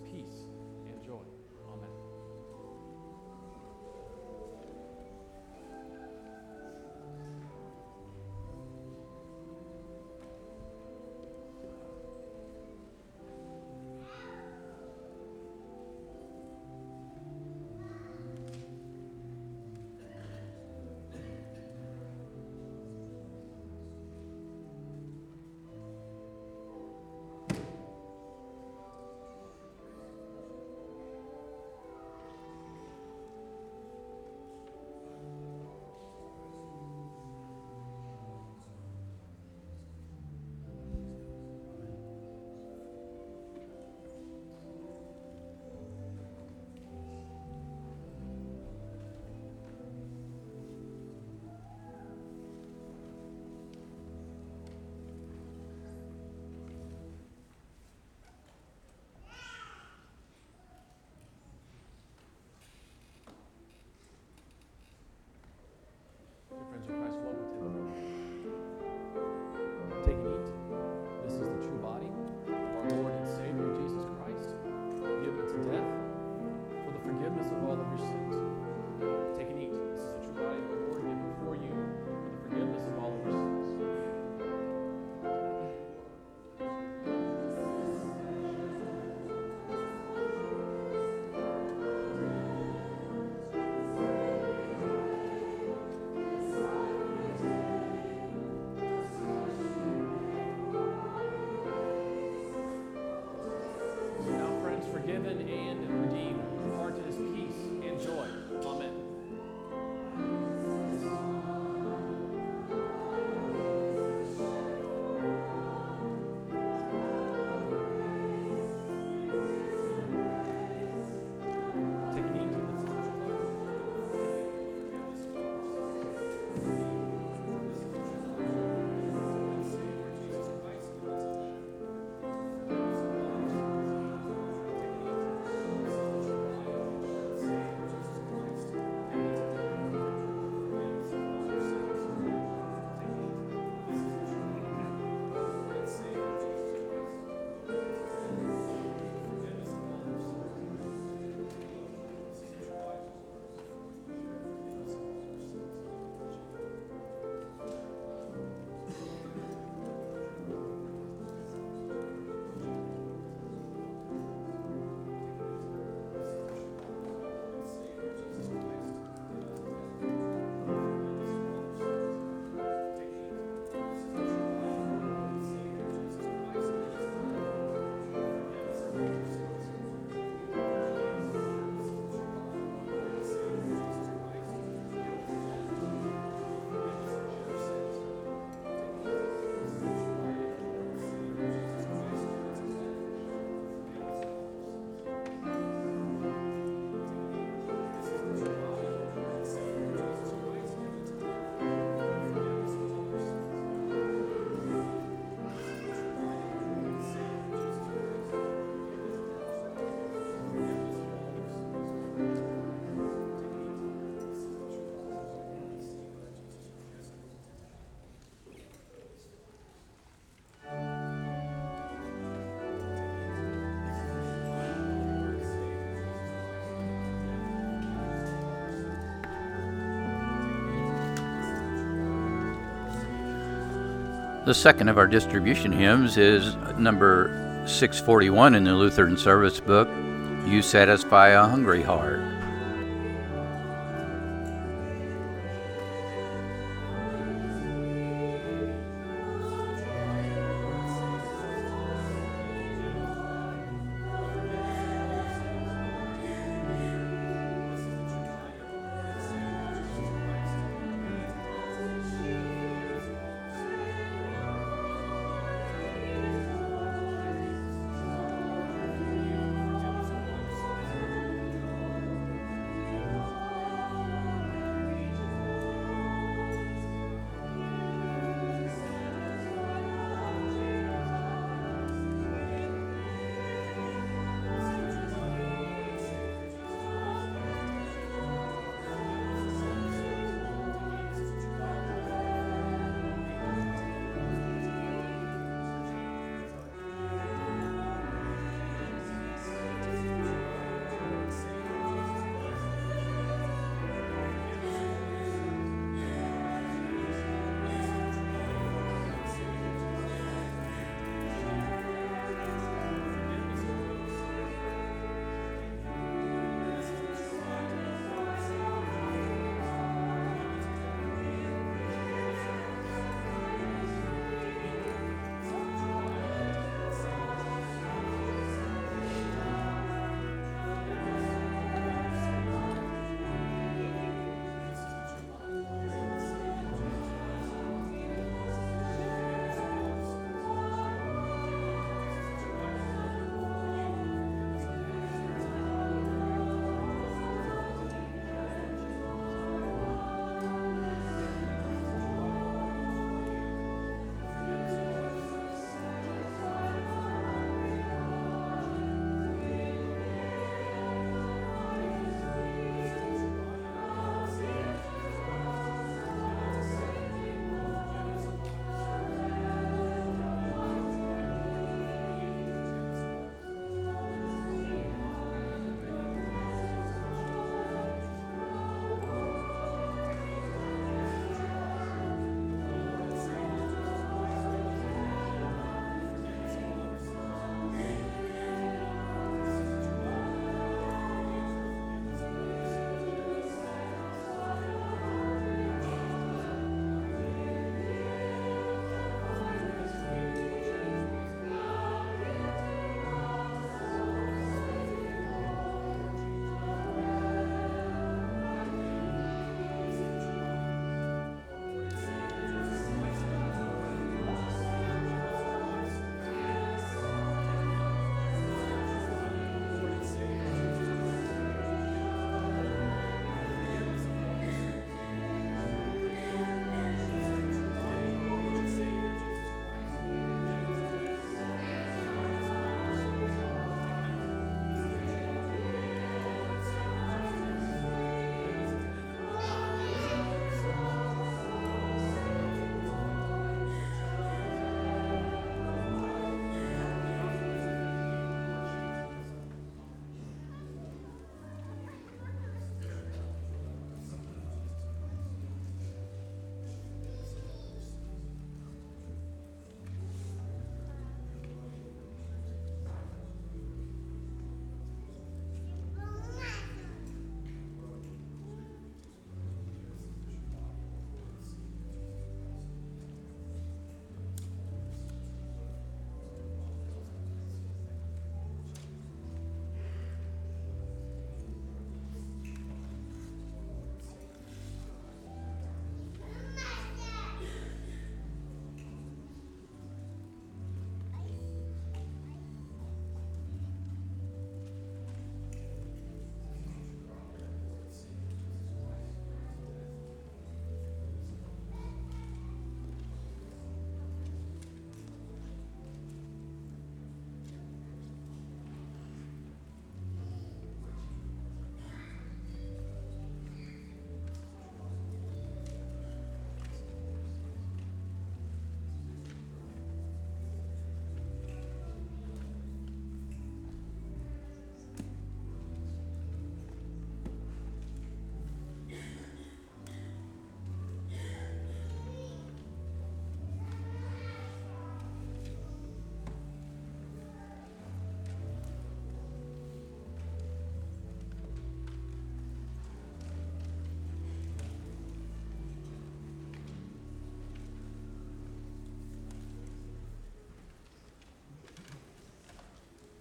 The second of our distribution hymns is number 641 in the Lutheran Service Book You Satisfy a Hungry Heart.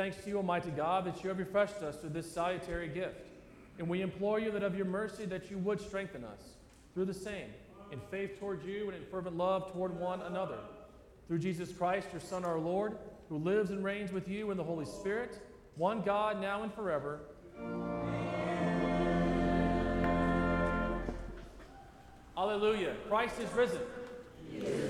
Thanks to you, Almighty God, that you have refreshed us through this salutary gift. And we implore you that of your mercy that you would strengthen us through the same, in faith toward you and in fervent love toward one another. Through Jesus Christ, your Son, our Lord, who lives and reigns with you in the Holy Spirit, one God, now and forever. Alleluia. Christ is risen.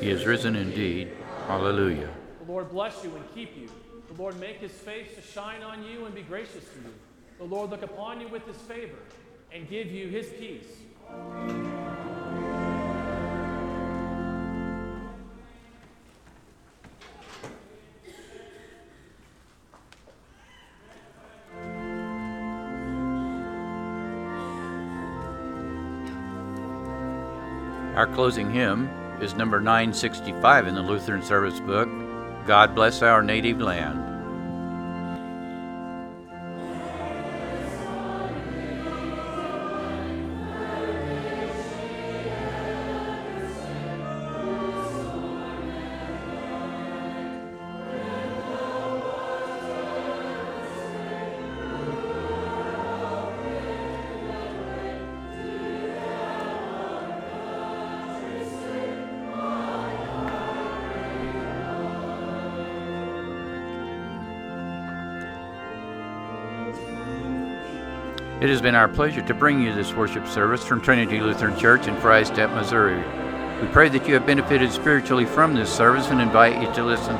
He is risen indeed. Hallelujah. The Lord bless you and keep you. The Lord make his face to shine on you and be gracious to you. The Lord look upon you with his favor and give you his peace. Our closing hymn is number 965 in the Lutheran Service Book God Bless Our Native Land. It has been our pleasure to bring you this worship service from Trinity Lutheran Church in Freistatt, Missouri. We pray that you have benefited spiritually from this service and invite you to listen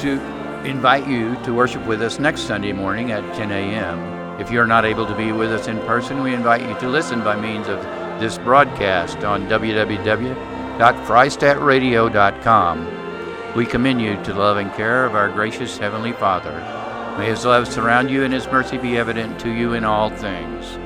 to invite you to worship with us next Sunday morning at 10 a.m. If you're not able to be with us in person, we invite you to listen by means of this broadcast on www.freistattradio.com. We commend you to the loving care of our gracious Heavenly Father. May His love surround you and His mercy be evident to you in all things.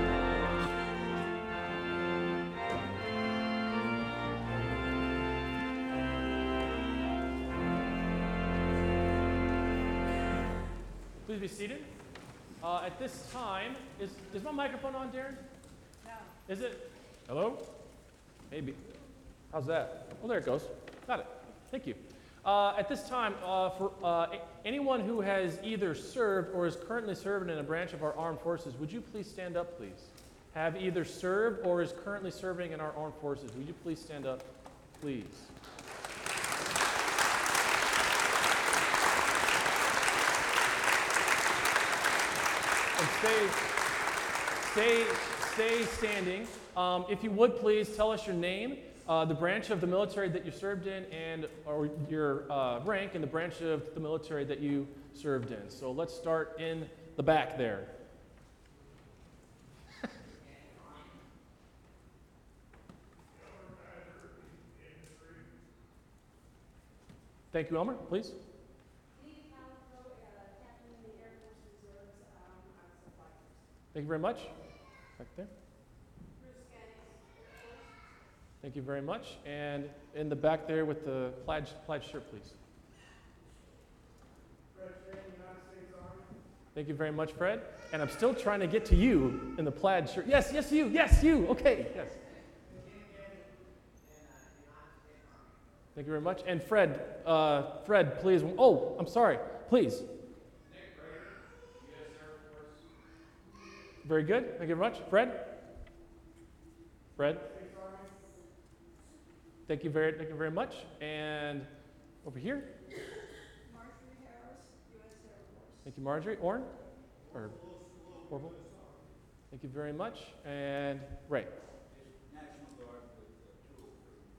Please be seated. Uh, at this time, is, is my microphone on, Darren? No. Is it? Hello? Maybe. How's that? Well, there it goes. Got it. Thank you. Uh, at this time, uh, for uh, anyone who has either served or is currently serving in a branch of our armed forces, would you please stand up, please? Have either served or is currently serving in our armed forces. Would you please stand up, please? and stay, stay, stay standing. Um, if you would please tell us your name, uh, the branch of the military that you served in, and or your uh, rank and the branch of the military that you served in. So let's start in the back there. Thank you, Elmer. Please. Thank you very much. Back there. Thank you very much. And in the back there with the plaid, plaid shirt, please. Thank you very much, Fred. And I'm still trying to get to you in the plaid shirt. Yes, yes, you. Yes, you. Okay, yes. Thank you very much. And Fred, uh, Fred, please. Oh, I'm sorry. Please. Very good. Thank you very much. Fred? Fred? Thank you very, thank you very much. And over here? Thank you, Marjorie. Orn? or Orville? Thank you very much. And Ray.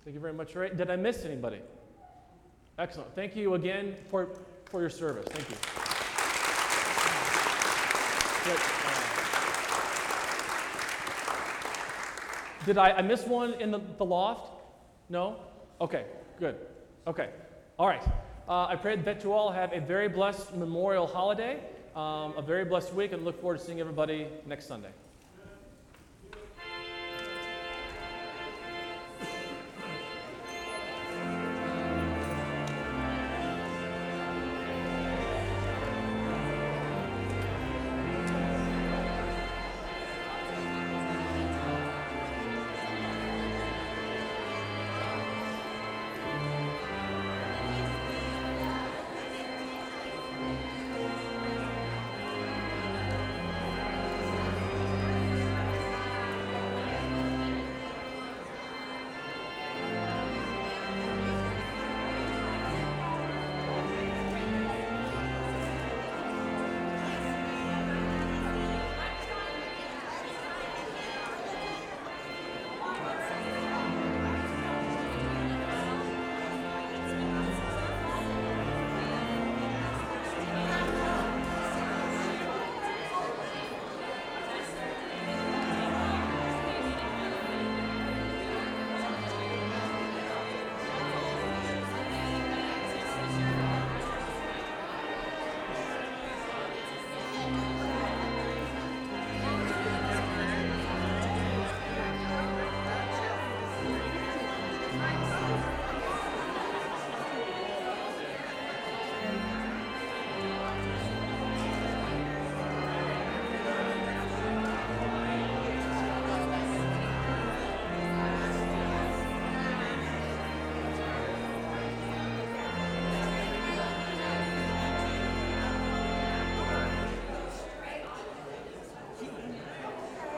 Thank you very much, Ray. Did I miss anybody? Excellent. Thank you again for, for your service. Thank you. Did I, I miss one in the, the loft? No? Okay, good. Okay. All right. Uh, I pray that you all have a very blessed Memorial holiday, um, a very blessed week, and look forward to seeing everybody next Sunday.